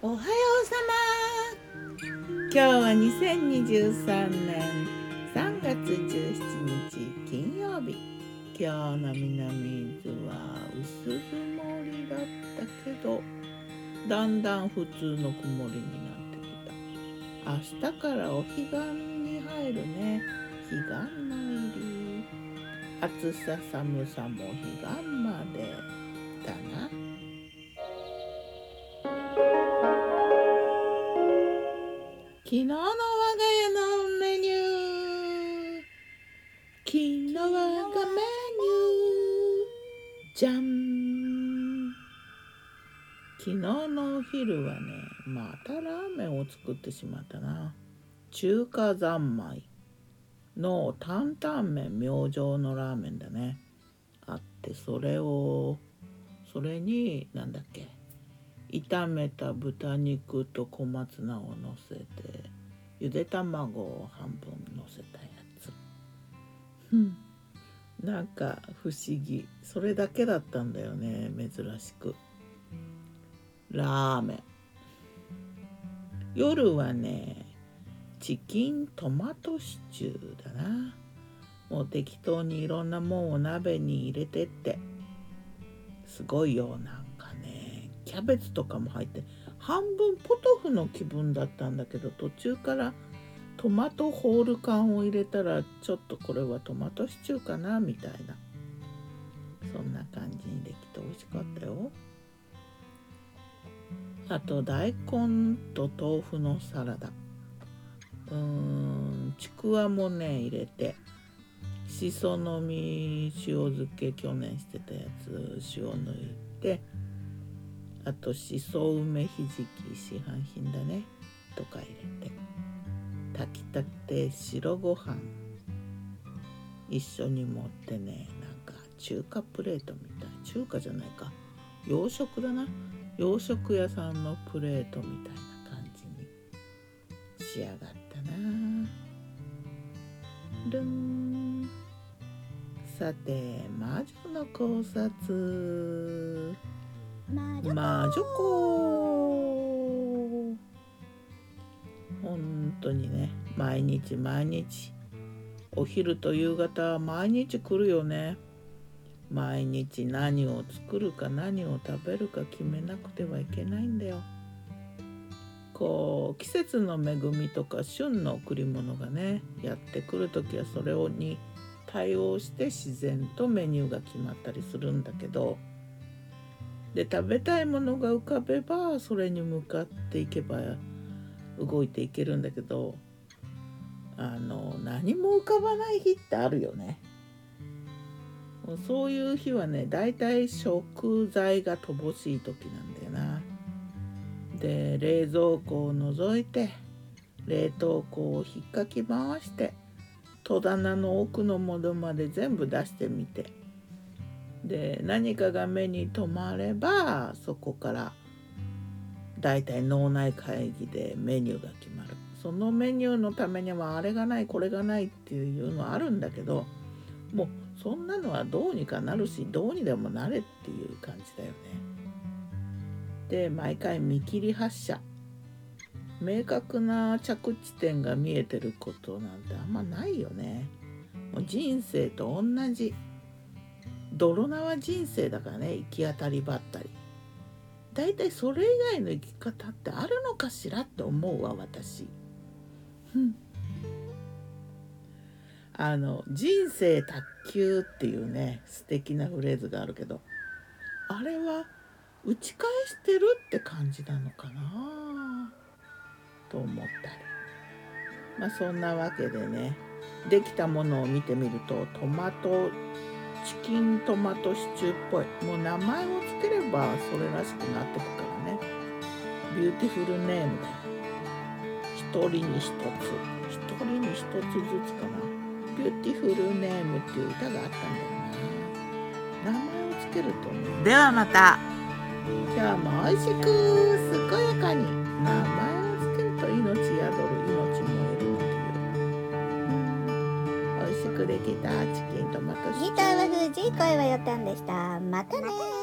おはようさま。今日は2023年3月17日金曜日。今日の南伊豆は薄曇りだったけどだんだん普通の曇りになってきた。明日からお彼岸に入るね。彼岸の入り。暑さ寒さも彼岸まじゃん。昨日のお昼はねまたラーメンを作ってしまったな。中華三昧の担々麺明星のラーメンだね。あってそれをそれに何だっけ。炒めた豚肉と小松菜をのせてゆで卵を半分のせたやつ。うん。なんか不思議。それだけだったんだよね珍しく。ラーメン。夜はねチキントマトシチューだな。もう適当にいろんなもんを鍋に入れてって。すごいよなんかね。キャベツとかも入って半分ポトフの気分だったんだけど途中からトマトホール缶を入れたらちょっとこれはトマトシチューかなみたいな。そんな感じにできて美味しかったよ。あと大根と豆腐のサラダ。うーんちくわもね入れて。しその実塩漬け去年してたやつ塩抜いて。あとしそ梅ひじき市販品だね。とか入れて。炊きたて白ご飯。一緒に持ってねなんか中華プレートみたい。中華じゃないか。洋食だな。洋食屋さんのプレートみたいな感じに仕上がったな。ルン。さて魔女の考察。魔女子本当にね毎日毎日。お昼と夕方は毎日来るよね。毎日何を作るか何を食べるか決めなくてはいけないんだよ。こう季節の恵みとか旬の贈り物がねやってくる時はそれをに対応して自然とメニューが決まったりするんだけど。で食べたいものが浮かべばそれに向かっていけば動いていけるんだけどあの何も浮かばない日ってあるよね。そういう日はねだいたい食材が乏しい時なんだよな。で冷蔵庫を覗いて冷凍庫を引っかき回して戸棚の奥のものまで全部出してみてで何かが目に留まればそこからだいたい脳内会議でメニューが決まるそのメニューのためにはあれがないこれがないっていうのはあるんだけどもうそんなのはどうにかなるしどうにでもなれっていう感じだよね。で毎回見切り発車明確な着地点が見えてることなんてあんまないよね。もう人生と同じ泥縄人生だからね行き当たりばったり。だいたいそれ以外の生き方ってあるのかしらって思うわ私。うんあの人生卓球っていうね素敵なフレーズがあるけどあれは打ち返してるって感じなのかなと思ったりまあそんなわけでねできたものを見てみるとトマトチキントマトシチューっぽい。もう名前を付ければそれらしくなってくからね。ビューティフルネームだよ。一人に一つ。一人に一つずつかな。ビューティフルネームっていう歌があったんだよな名前をつけるとね。ではまた。今日も美味しく健やかに。名前をつけると命宿るいう美味しくできたチキントマトギターは藤井声はよたんでした。またね